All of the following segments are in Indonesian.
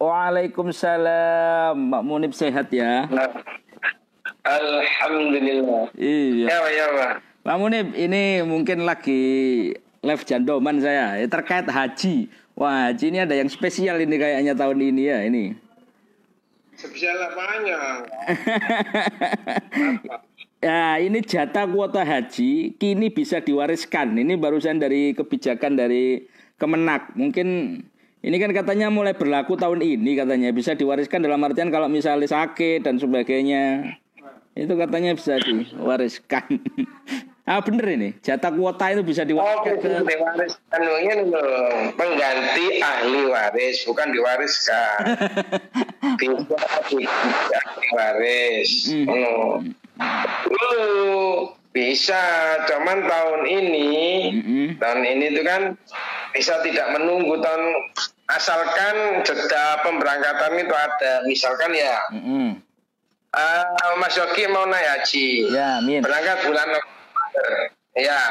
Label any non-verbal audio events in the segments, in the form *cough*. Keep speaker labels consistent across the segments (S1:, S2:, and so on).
S1: Waalaikumsalam. Mbak Munib sehat ya?
S2: Alhamdulillah.
S1: Iya.
S2: Ya, Pak, ya, Pak.
S1: Pak Munib, ini mungkin lagi live jandoman saya ya, terkait haji. Wah, haji ini ada yang spesial ini kayaknya tahun ini ya ini.
S2: Spesial apanya? *laughs*
S1: Ya, ini jatah kuota haji kini bisa diwariskan. Ini barusan dari kebijakan dari Kemenak. Mungkin ini kan katanya mulai berlaku tahun ini katanya bisa diwariskan dalam artian kalau misalnya sakit dan sebagainya. Itu katanya bisa diwariskan. *laughs* ah bener ini, jatah kuota itu bisa
S2: Oh,
S1: diwariskan
S2: itu
S1: ke
S2: diwariskan ini loh. Pengganti ahli waris, bukan diwariskan. *laughs* Bisa ahli waris.
S1: Hmm.
S2: Oh. Dulu bisa, cuman tahun ini,
S1: Mm-mm.
S2: tahun ini itu kan bisa tidak menunggu tahun asalkan jeda pemberangkatan itu ada. Misalkan ya,
S1: Mm-mm.
S2: eh, Mas Yogi mau naik haji.
S1: Ya, amin.
S2: berangkat bulan Oktober. Ya,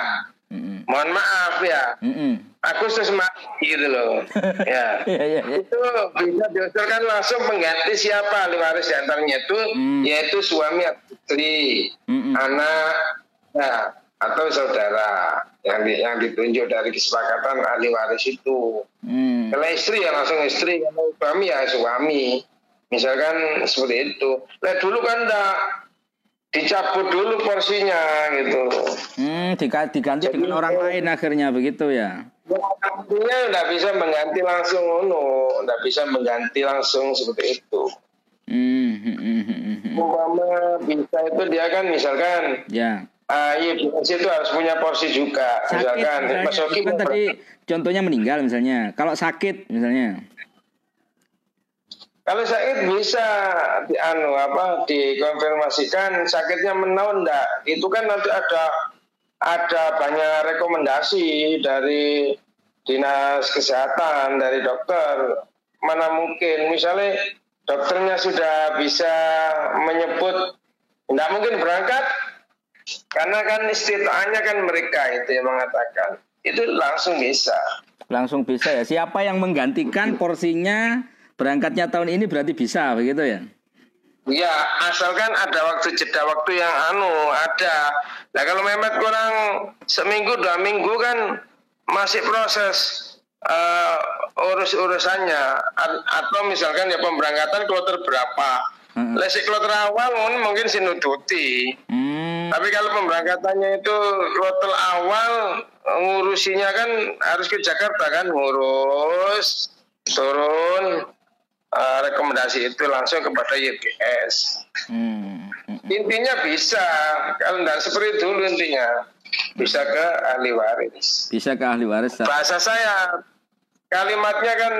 S1: Mm-mm.
S2: mohon maaf ya.
S1: Mm-mm.
S2: Agustus mati gitu loh. *laughs* ya.
S1: Iya, iya, iya.
S2: Itu bisa diusulkan langsung pengganti siapa ahli waris di antaranya itu
S1: Hmm.
S2: yaitu suami atau istri,
S1: Mm-mm.
S2: anak, ya, atau saudara yang di- yang ditunjuk dari kesepakatan ahli waris itu.
S1: Mm.
S2: Kalau istri ya langsung istri, kalau suami ya suami. Misalkan seperti itu. Nah dulu kan enggak dicabut dulu porsinya gitu.
S1: Hmm, diganti dengan orang lain akhirnya begitu ya.
S2: Ya, Artinya nggak bisa mengganti langsung no, nggak bisa mengganti langsung seperti itu.
S1: Hmm, hmm, hmm, hmm, hmm.
S2: Umpama bisa itu dia kan misalkan
S1: Ya.
S2: Ah iya BPS itu harus punya porsi juga.
S1: Sakit
S2: misalkan
S1: misalnya,
S2: Mas Yogi
S1: kan tadi contohnya meninggal misalnya. Kalau sakit misalnya.
S2: Kalau sakit bisa di anu apa dikonfirmasikan sakitnya menaun enggak? Itu kan nanti ada ada banyak rekomendasi dari dinas kesehatan dari dokter. Mana mungkin misalnya dokternya sudah bisa menyebut enggak mungkin berangkat karena kan istitahannya kan mereka itu yang mengatakan itu langsung bisa.
S1: Langsung bisa ya. Siapa yang menggantikan porsinya berangkatnya tahun ini berarti bisa begitu ya.
S2: Ya, asalkan ada waktu jeda waktu yang anu ada. Nah kalau memang kurang seminggu dua minggu kan masih proses eh, urus-urusannya A- atau misalkan ya pemberangkatan kloter berapa.
S1: Hmm.
S2: Lesik kloter awal mungkin mungkin sinuduti.
S1: Hmm.
S2: Tapi kalau pemberangkatannya itu kloter awal ngurusinya kan harus ke Jakarta kan ngurus turun eh, rekomendasi itu langsung kepada YPS.
S1: Hmm.
S2: Intinya bisa kalau tidak seperti dulu intinya bisa ke ahli waris.
S1: Bisa ke ahli waris.
S2: Bahasa saya kalimatnya kan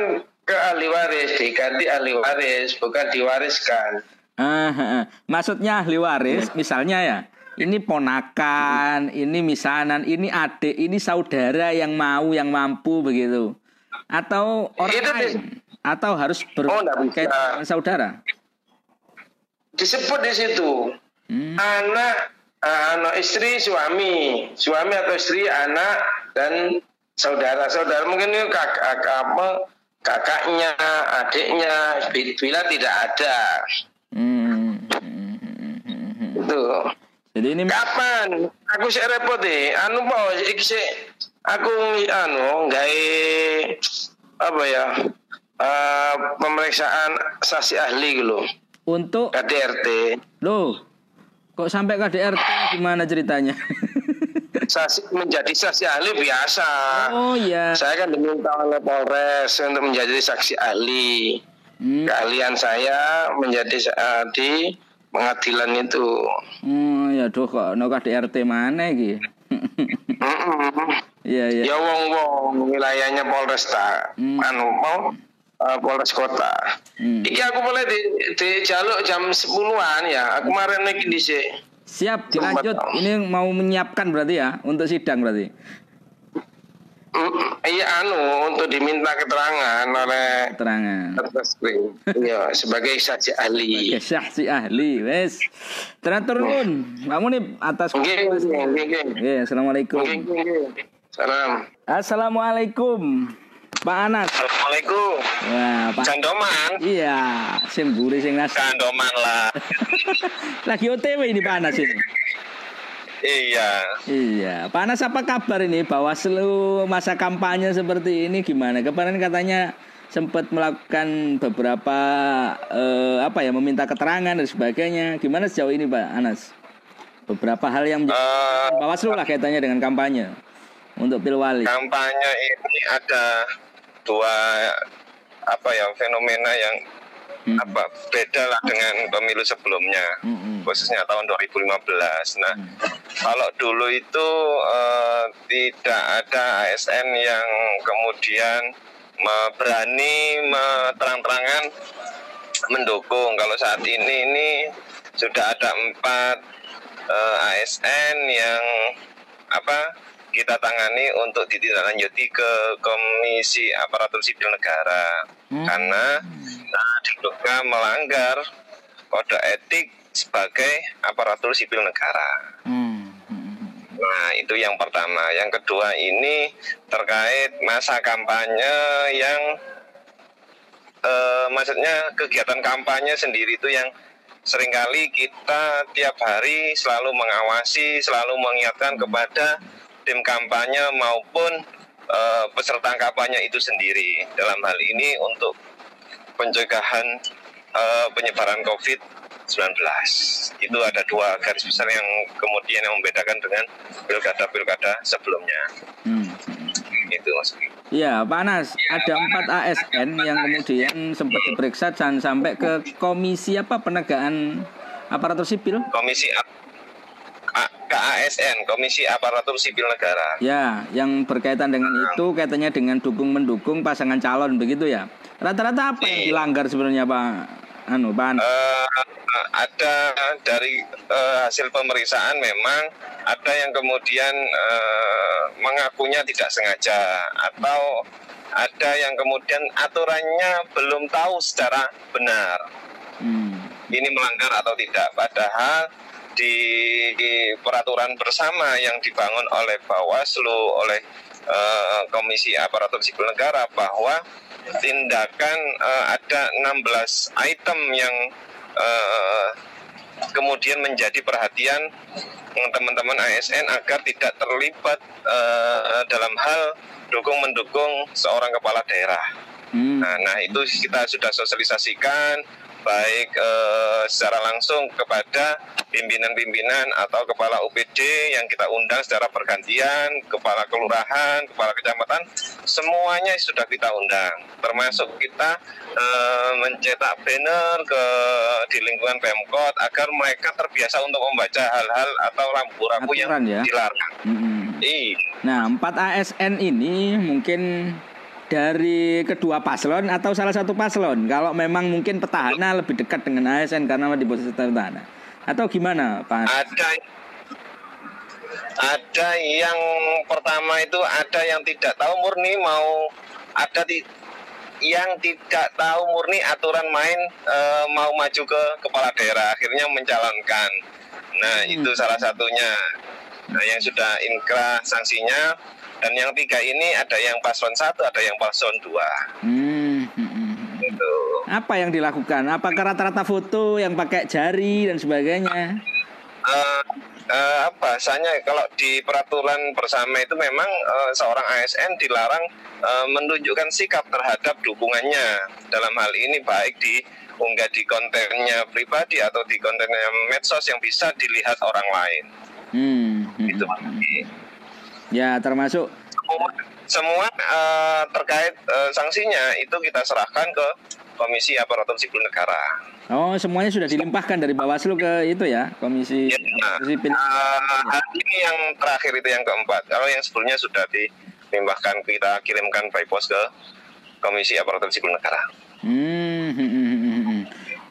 S2: ke ahli waris diganti ahli waris bukan diwariskan.
S1: Ah. Maksudnya ahli waris misalnya ya. Ini ponakan, ini misanan, ini adik, ini saudara yang mau, yang mampu begitu. Atau orang
S2: Itu
S1: lain. Atau harus
S2: Oh,
S1: berkaitan dengan saudara.
S2: Disebut di situ
S1: Hmm.
S2: anak ah, anak istri suami suami atau istri anak dan saudara saudara mungkin itu kakak apa kakaknya adiknya bi- bila tidak ada
S1: Hmm. hmm, hmm, hmm,
S2: itu
S1: ini
S2: kapan aku sih repot deh anu mau iki sih aku anu gawe apa ya eh, pemeriksaan saksi ahli gitu
S1: untuk
S2: KDRT
S1: loh kok sampai KDRT gimana ceritanya? *laughs*
S2: saksi menjadi saksi ahli biasa
S1: oh iya.
S2: Saya kan diminta oleh Polres untuk menjadi saksi ahli.
S1: Hmm.
S2: Keahlian saya menjadi eh, di pengadilan itu.
S1: Oh ya doh kok no KDRT mana iki? Iya iya.
S2: Ya wong wong wilayahnya Polres tak
S1: Hmm.
S2: anu mau eh, Polres kota.
S1: Hmm.
S2: Iki aku boleh di, di jaluk jam 10-an ya. Aku kemarin iki dhisik.
S1: Siap dilanjut. Ini mau menyiapkan berarti ya untuk sidang berarti.
S2: Iya anu untuk diminta keterangan oleh
S1: Keterangan.
S2: Iya sebagai saksi ahli.
S1: Ya saksi ahli, wes. Teratur nuwun. Kamu nih atas
S2: nggih.
S1: Oke, assalamualaikum.
S2: Nggih. Salam.
S1: Assalamualaikum, Pak Anas.
S3: Assalamualaikum.
S1: Wah, Pak.
S3: Jandoman.
S1: Iya, sing buri sing nas.
S3: Jandoman lah. *laughs*
S1: Lagi OTW ini panas ini.
S3: Iya.
S1: Iya, panas apa kabar ini? Bawaslu masa kampanye seperti ini gimana? Kemarin katanya sempat melakukan beberapa eh, apa ya meminta keterangan dan sebagainya. Gimana sejauh ini Pak Anas? Beberapa hal yang
S3: Eh,
S1: Bawaslu lah kaitannya dengan kampanye untuk Pilwali.
S3: kampanye ini ada dua apa ya fenomena yang
S1: Hmm.
S3: apa beda lah dengan pemilu sebelumnya
S1: Mm-mm.
S3: khususnya tahun 2015. Nah,
S1: Hmm.
S3: kalau dulu itu eh, tidak ada ASN yang kemudian berani terang-terangan mendukung. Kalau saat ini ini sudah ada empat eh, ASN yang apa kita tangani untuk ditindaklanjuti ke Komisi Aparatur Sipil Negara
S1: Hmm.
S3: karena nah, diduga melanggar kode etik sebagai aparatur sipil negara.
S1: Hmm.
S3: Nah, itu yang pertama. Yang kedua ini terkait masa kampanye yang eh, maksudnya kegiatan kampanye sendiri itu yang sering kali kita tiap hari selalu mengawasi, selalu mengingatkan kepada tim kampanye maupun eh, peserta kampanye itu sendiri. Dalam hal ini untuk pencegahan eh, penyebaran COVID-19. Itu ada dua garis besar yang kemudian yang membedakan dengan pilkada-pilkada sebelumnya.
S1: Hmm.
S3: Itu Mas.
S1: Iya, panas. Ada empat ASN yang kemudian sempat diperiksa dan sampai ke komisi apa penegakan aparatur sipil.
S3: Komisi A- A- KASN, Komisi Aparatur Sipil Negara.
S1: Ya, yang berkaitan dengan itu kaitannya dengan dukung mendukung pasangan calon begitu ya. Rata-rata apa yang dilanggar sebenarnya Pak Anu, Pak?
S3: Eh, ada dari eh, hasil pemeriksaan memang ada yang kemudian eh, mengakunya tidak sengaja atau ada yang kemudian aturannya belum tahu secara benar
S1: Hmm.
S3: ini melanggar atau tidak padahal di, di peraturan bersama yang dibangun oleh Bawaslu oleh eh, Komisi Aparatur Sipil Negara bahwa tindakan eh, ada 16 item yang eh, kemudian menjadi perhatian teman-teman ASN agar tidak terlibat eh, dalam hal dukung mendukung seorang kepala daerah.
S1: Hmm.
S3: Nah, nah itu kita sudah sosialisasikan baik eh, secara langsung kepada pimpinan-pimpinan atau kepala UPD yang kita undang secara bergantian, kepala kelurahan, kepala kecamatan, semuanya sudah kita undang. Termasuk kita eh, mencetak banner ke di lingkungan Pemkot agar mereka terbiasa untuk membaca hal-hal atau rambu-rambu yang
S1: ya?
S3: dilarang.
S1: Hmm.
S3: Ih,
S1: Nah, empat ASN ini mungkin dari kedua paslon atau salah satu paslon. Kalau memang mungkin petahana lebih dekat dengan ASN karena di posisi petahana. Atau gimana, Pak?
S3: ada ada yang pertama itu ada yang tidak tahu murni mau ada di yang tidak tahu murni aturan main eh, mau maju ke kepala daerah akhirnya mencalonkan nah
S1: Hmm.
S3: itu salah satunya nah yang sudah inkrah sanksinya dan yang tiga ini ada yang paslon satu ada yang paslon dua
S1: Hmm, hmm, hmm.
S3: gitu
S1: Apa yang dilakukan? Apakah rata-rata foto yang pakai jari dan sebagainya?
S3: Eh, eh, apa bahasanya kalau di peraturan bersama itu memang eh, seorang ASN dilarang eh, menunjukkan sikap terhadap dukungannya dalam hal ini baik di unggah di kontennya pribadi atau di kontennya medsos yang bisa dilihat orang lain
S1: Hmm, hmm,
S3: itu
S1: hmm. Ya, termasuk
S3: semua, semua eh, terkait eh, sanksinya itu kita serahkan ke Komisi Aparatur Sipil Negara.
S1: Oh, semuanya sudah dilimpahkan dari Bawaslu ke itu ya, Komisi
S3: Ya,
S1: Aparatur Sipil.
S3: Uh, hari ini yang terakhir itu yang keempat. Kalau yang sebelumnya sudah dilimpahkan kita kirimkan by post ke Komisi Aparatur Sipil Negara.
S1: Hmm, hmm, hmm, hmm, hmm.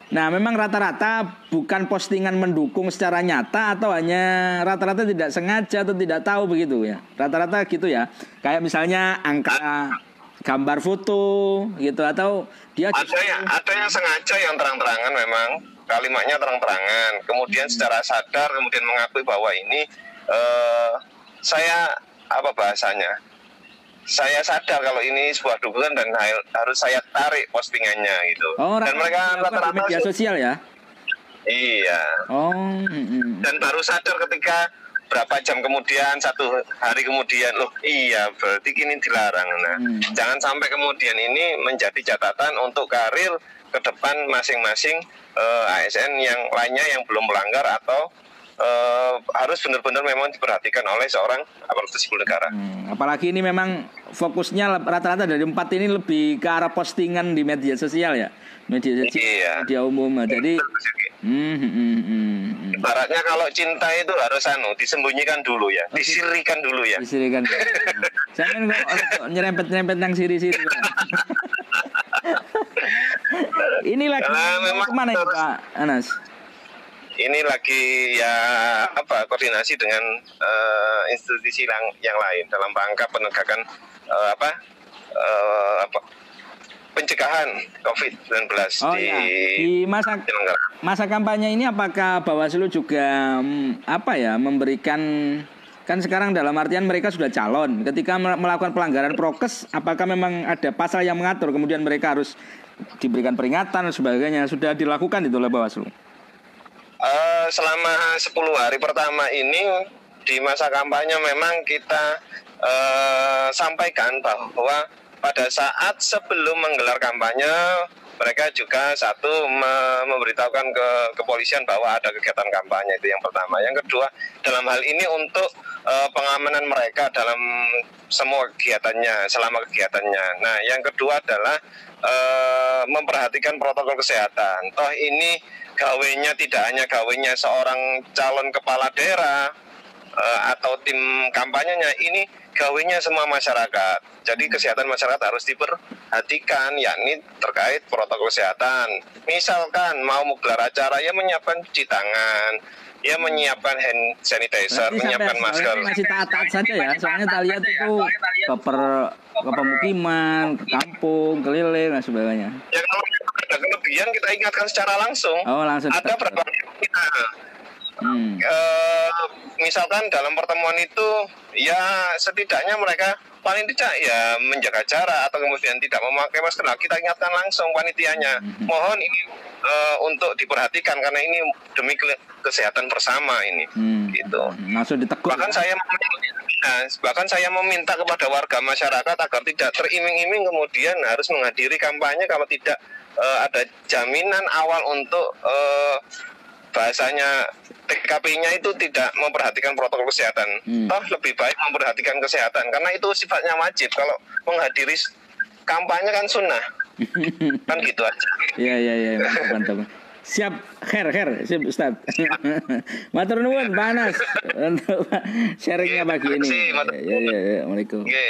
S1: Nah, memang rata-rata bukan postingan mendukung secara nyata atau hanya rata-rata tidak sengaja atau tidak tahu begitu ya. Rata-rata gitu ya. Kayak misalnya angka gambar foto gitu atau dia
S3: Ada yang ada yang sengaja yang terang-terangan memang kalimatnya terang-terangan. Kemudian secara sadar kemudian mengakui bahwa ini eh, saya apa bahasanya? Saya sadar kalau ini sebuah dukungan dan harus saya tarik postingannya gitu.
S1: Oh,
S3: dan mereka rata-rata
S1: media sosial ya?
S3: iya.
S1: Oh, mm, mm.
S3: Dan baru sadar ketika berapa jam kemudian satu hari kemudian loh iya berarti kini dilarang nah
S1: Hmm.
S3: jangan sampai kemudian ini menjadi catatan untuk karir ke depan masing-masing eh, ASN yang lainnya yang belum melanggar atau eh, harus benar-benar memang diperhatikan oleh seorang aparatur sipil negara.
S1: Hmm, apalagi ini memang fokusnya rata-rata dari empat ini lebih ke arah postingan di media sosial ya, media sosial,
S3: Iya.
S1: media umum. Jadi, hmm, hmm, hmm, hmm, hmm.
S3: Ibaratnya kalau cinta itu harus anu disembunyikan dulu ya, disirikan dulu ya.
S1: disirikan. *laughs* Kan kok nyerempet-nyerempet yang siri-siri. ini lagi
S3: Karena memang
S1: ke mana
S3: terus-
S1: Pak Anas?
S3: Ini lagi ya apa koordinasi dengan eh, institusi yang, yang lain dalam rangka penegakan eh, apa eh, apa pencegahan COVID-19
S1: Oh
S3: di,
S1: ya, di masa masa kampanye ini apakah Bawaslu juga mm, apa ya memberikan kan sekarang dalam artian mereka sudah calon. Ketika mel- melakukan pelanggaran prokes apakah memang ada pasal yang mengatur kemudian mereka harus diberikan peringatan dan sebagainya? Sudah dilakukan itu oleh Bawaslu.
S3: Eh, selama 10 hari pertama ini di masa kampanye memang kita eh, sampaikan bahwa pada saat sebelum menggelar kampanye mereka juga satu me- memberitahukan ke kepolisian bahwa ada kegiatan kampanye itu yang pertama. Yang kedua dalam hal ini untuk eh, pengamanan mereka dalam semua kegiatannya selama kegiatannya. Nah yang kedua adalah eh, memperhatikan protokol kesehatan. Toh ini gawenya tidak hanya gawenya seorang calon kepala daerah eh, atau tim kampanyenya ini gawenya semua masyarakat. Jadi kesehatan masyarakat harus diperhatikan yakni terkait protokol kesehatan. Misalkan mau menggelar acara ya menyiapkan cuci tangan, ya menyiapkan hand sanitizer,
S1: Berarti
S3: menyiapkan masker.
S1: masih taat-taat saja ya. Soalnya kita lihat itu ke, per- ke pemukiman, ke kampung, keliling dan sebagainya.
S3: Ya kalau ada kelebihan kita ingatkan secara langsung.
S1: Oh langsung.
S3: Ada berapa
S1: Hmm.
S3: eh, misalkan dalam pertemuan itu ya setidaknya mereka paling tidak ya menjaga jarak atau kemudian tidak memakai masker. Nah, kita ingatkan langsung panitianya. Mohon ini eh, untuk diperhatikan karena ini demi ke- kesehatan bersama ini.
S1: Hmm.
S3: Gitu.
S1: Langsung ditegur.
S3: Bahkan saya meminta, nah, bahkan saya meminta kepada warga masyarakat agar tidak teriming-iming kemudian harus menghadiri kampanye kalau tidak eh, ada jaminan awal untuk eh, bahasanya TKP-nya itu tidak memperhatikan protokol kesehatan.
S1: Hmm.
S3: Toh lebih baik memperhatikan kesehatan karena itu sifatnya wajib. Kalau menghadiri kampanye kan sunnah. *laughs* kan gitu aja.
S1: Iya iya iya mantap. Siap, her her, siap Ustaz. *laughs* Matur nuwun Pak Anas untuk sharingnya pagi ini.
S3: Terima kasih, matur
S1: Iya iya iya, Assalamualaikum.
S3: Oke.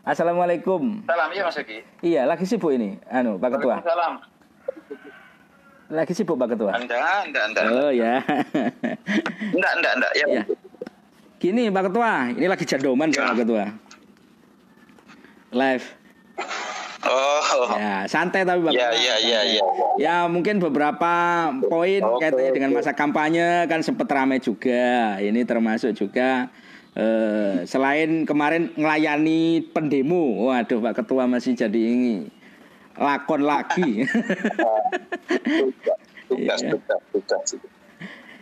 S1: Assalamualaikum.
S4: Salam ya Mas Eki.
S1: Iya, lagi sibuk ini. Anu, Pak Ketua.
S4: Salam.
S1: Lagi sibuk Pak Ketua.
S4: Anda, anda, anda.
S1: Oh ya.
S4: Enggak, enggak, enggak. Ya.
S1: ya. Gini Pak Ketua, ini lagi jandoman Pak Ketua. Live.
S4: Oh.
S1: Ya, santai tapi Pak.
S4: Ya,
S1: Ketua.
S4: ya, ya, ya.
S1: Ya mungkin beberapa poin
S4: Oke,
S1: kaitannya dengan
S4: oke.
S1: masa kampanye kan sempat ramai juga. Ini termasuk juga eh, selain kemarin melayani pendemo. Waduh Pak Ketua masih jadi ini lakon lagi. *laughs*
S4: Tugas,
S1: Iya.
S4: tugas, tugas.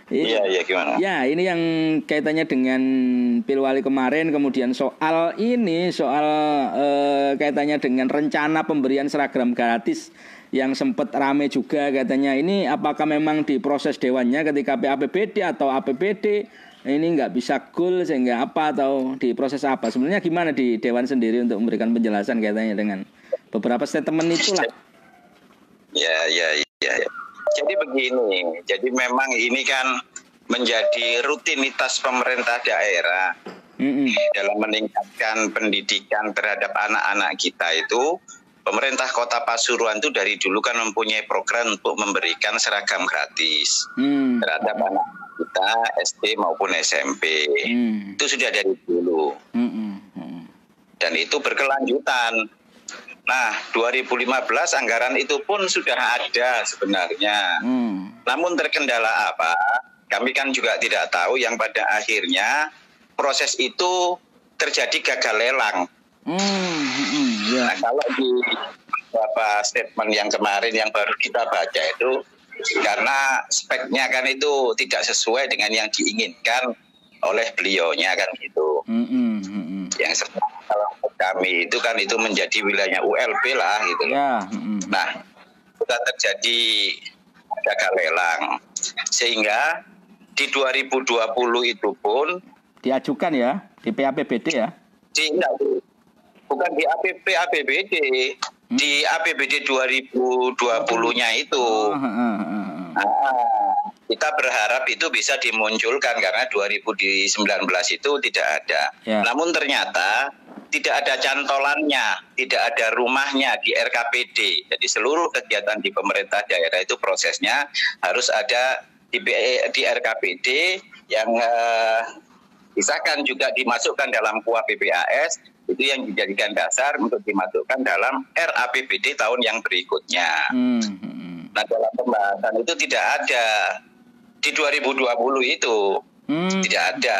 S4: Iya, iya gimana?
S1: Ya, ini yang kaitannya dengan Pilwali kemarin, kemudian soal ini, soal eh, kaitannya dengan rencana pemberian seragam gratis yang sempat rame juga katanya ini apakah memang di proses dewannya ketika PAPBD atau APBD ini nggak bisa goal sehingga apa atau di proses apa sebenarnya gimana di dewan sendiri untuk memberikan penjelasan kaitannya dengan beberapa statement itulah
S4: Ya, ya, ya. ya. Jadi begini, jadi memang ini kan menjadi rutinitas pemerintah daerah
S1: Mm-mm.
S4: dalam meningkatkan pendidikan terhadap anak-anak kita itu pemerintah kota Pasuruan itu dari dulu kan mempunyai program untuk memberikan seragam gratis
S1: Mm.
S4: terhadap anak kita SD maupun SMP
S1: Mm.
S4: itu sudah dari dulu
S1: Mm-mm. Mm.
S4: dan itu berkelanjutan. Nah, 2015 anggaran itu pun sudah ada sebenarnya.
S1: Mm.
S4: Namun terkendala apa? Kami kan juga tidak tahu yang pada akhirnya proses itu terjadi gagal lelang.
S1: Hmm, hmm, ya.
S4: Nah kalau di beberapa statement yang kemarin yang baru kita baca itu karena speknya kan itu tidak sesuai dengan yang diinginkan oleh beliaunya kan gitu.
S1: Hmm, hmm, hmm, hmm.
S4: Yang sebenarnya kalau kami itu kan itu menjadi wilayahnya ULP lah gitu. loh.
S1: Ya. hmm, hmm.
S4: Nah, sudah terjadi gagal lelang sehingga di 2020 itu pun
S1: Diajukan ya di PAPBD ya.
S4: di enggak, Bu. bukan di APB APBD di APBD 2020-nya itu
S1: Oh, ha, ha, ha, ha.
S4: Ah, kita berharap itu bisa dimunculkan karena 2019 itu tidak ada.
S1: Ya.
S4: Namun ternyata tidak ada cantolannya, tidak ada rumahnya di RKPD. Jadi seluruh kegiatan di pemerintah daerah itu prosesnya harus ada di, B- di RKPD yang eh, disahkan juga dimasukkan dalam kuah PPAS itu yang dijadikan dasar untuk dimasukkan dalam RAPBD tahun yang berikutnya.
S1: Hmm, hmm, hmm.
S4: Nah dalam pembahasan itu tidak ada di 2020 itu
S1: Hmm.
S4: tidak ada.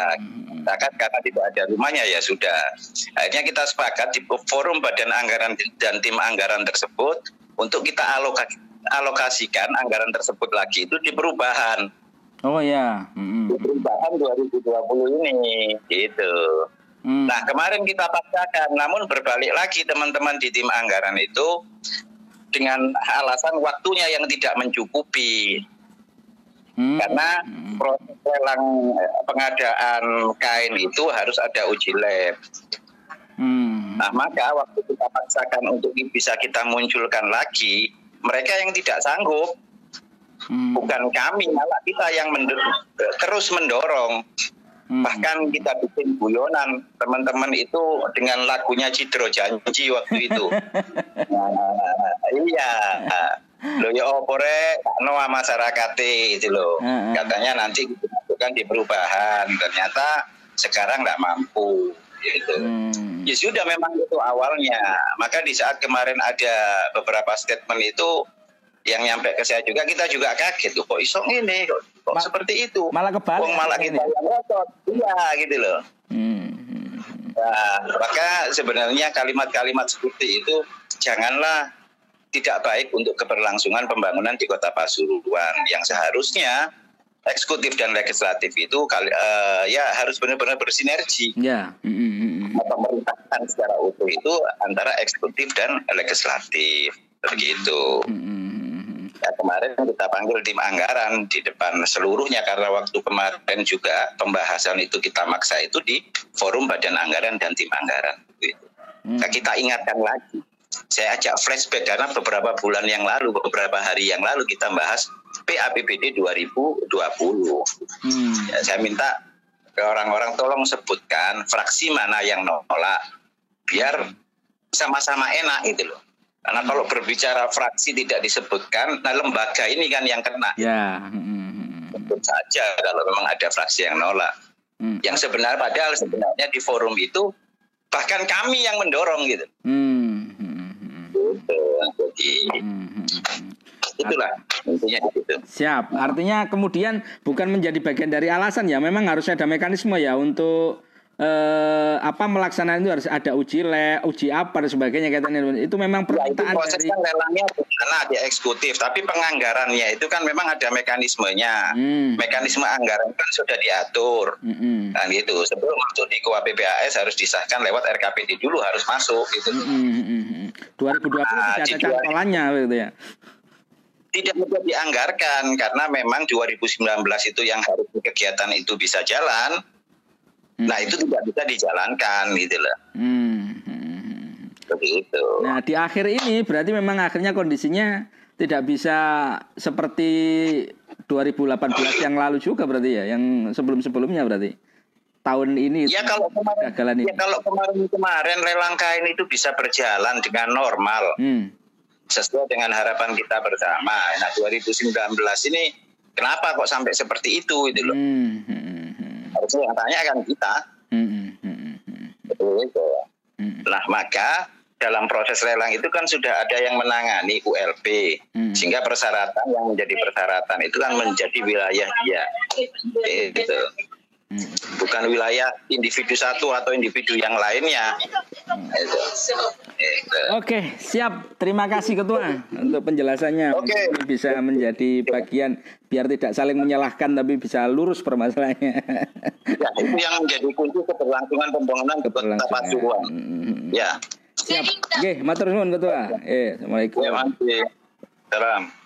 S4: Katakan karena tidak ada rumahnya ya sudah. Akhirnya kita sepakat di forum Badan Anggaran dan tim anggaran tersebut untuk kita aloka- alokasikan anggaran tersebut lagi itu di perubahan.
S1: Oh ya. Hmm,
S4: Di perubahan 2020 ini gitu.
S1: hmm.
S4: Nah kemarin kita paksakan, namun berbalik lagi teman-teman di tim anggaran itu dengan alasan waktunya yang tidak mencukupi.
S1: Hmm.
S4: Karena proses lelang eh, pengadaan kain itu harus ada uji lab.
S1: Hmm.
S4: Nah maka waktu kita paksakan untuk bisa kita munculkan lagi, mereka yang tidak sanggup,
S1: Hmm.
S4: bukan kami, malah kita yang mendor- terus mendorong.
S1: Hmm.
S4: Bahkan kita bikin guyonan teman-teman itu dengan lagunya Cidro Janji waktu itu. *laughs* Nah, iya. Lo ya opore no masyarakat itu loh. Katanya nanti dimasukkan di perubahan. Ternyata sekarang nggak mampu gitu.
S1: Hmm.
S4: Ya sudah memang itu awalnya. Maka di saat kemarin ada beberapa statement itu yang nyampe ke saya juga kita juga kaget loh kok isong ini kok, kok
S1: Ma-
S4: seperti itu.
S1: malah kebalik
S4: Wong malah kita yang ngotot. Iya gitu loh.
S1: Hmm. hmm.
S4: Nah, maka sebenarnya kalimat-kalimat seperti itu janganlah tidak baik untuk keberlangsungan pembangunan di Kota Pasuruan yang seharusnya eksekutif dan legislatif itu kali eh, ya harus benar-benar bersinergi.
S1: Ya. Hmm, hmm, hmm, hmm.
S4: Pemerintahan secara utuh itu antara eksekutif dan legislatif begitu.
S1: Hmm, hmm, hmm, hmm.
S4: Ya, kemarin kita panggil tim anggaran di depan seluruhnya karena waktu kemarin juga pembahasan itu kita maksa itu di forum badan anggaran dan tim anggaran. Gitu. Nah, kita ingatkan lagi. Saya ajak flashback karena beberapa bulan yang lalu, beberapa hari yang lalu kita bahas PAPBD 2020.
S1: Hmm.
S4: Ya, saya minta ke orang-orang tolong sebutkan fraksi mana yang nolak biar sama-sama enak gitu loh. Karena kalau berbicara fraksi tidak disebutkan, nah lembaga ini kan yang kena.
S1: Ya. Hmm,
S4: Sebut saja kalau memang ada fraksi yang nolak.
S1: hmm.
S4: Yang sebenarnya padahal sebenarnya di forum itu bahkan kami yang mendorong gitu.
S1: Hmm, Hmm, hmm, hmm.
S4: itulah intinya gitu.
S1: Siap. Artinya kemudian bukan menjadi bagian dari alasan ya. Memang harus ada mekanisme ya untuk eh, apa melaksanakan itu harus ada uji le, uji apa dan sebagainya katanya. Itu memang
S4: Ya, itu
S1: permintaan dari
S4: prosesnya lelangnya bukan di eksekutif, tapi penganggarannya itu kan memang ada mekanismenya.
S1: Hmm.
S4: Mekanisme anggaran kan sudah diatur.
S1: Hmm.
S4: Kan gitu. Sebelum masuk di KUA PPAS harus disahkan lewat RKPD dulu harus masuk gitu.
S1: Hmm, hmm, hmm, hmm. 2020
S4: Ah,
S1: tidak ada cantolannya gitu ya.
S4: Tidak mudah dianggarkan karena memang 2019 itu yang harus kegiatan itu bisa jalan.
S1: Hmm.
S4: Nah, itu tidak bisa dijalankan gitu loh.
S1: Hmm.
S4: Begitu.
S1: Nah, di akhir ini berarti memang akhirnya kondisinya tidak bisa seperti 2018 yang lalu juga berarti ya, yang sebelum-sebelumnya berarti. Tahun ini
S4: Ya kalau kemarin,
S1: ini.
S4: ya kalau kemarin-kemarin lelang kain itu bisa berjalan dengan normal
S1: Hmm.
S4: sesuai dengan harapan kita bersama. Nah 2019 ini kenapa kok sampai seperti itu itu loh?
S1: Hmm, hmm, hmm,
S4: Harusnya yang tanya kan kita.
S1: hmm, hmm, hmm, hmm,
S4: Betul itu.
S1: hmm.
S4: Nah maka dalam proses lelang itu kan sudah ada yang menangani ULP
S1: Hmm.
S4: sehingga persyaratan yang menjadi persyaratan itu kan menjadi wilayah dia. Gitu. bukan wilayah individu satu atau individu yang lainnya. Itu. Itu.
S1: Oke, siap. Terima kasih Ketua untuk penjelasannya.
S4: Oke.
S1: Ini bisa menjadi bagian biar tidak saling menyalahkan tapi bisa lurus permasalahannya.
S4: Ya, itu yang menjadi kunci keberlangsungan pembangunan
S1: Keberlangsungan.
S4: Pasuruan.
S1: Hmm.
S4: Ya.
S1: Siap. Oke, matur nuwun Ketua. Eh, Assalamualaikum.
S4: Ya. Salam.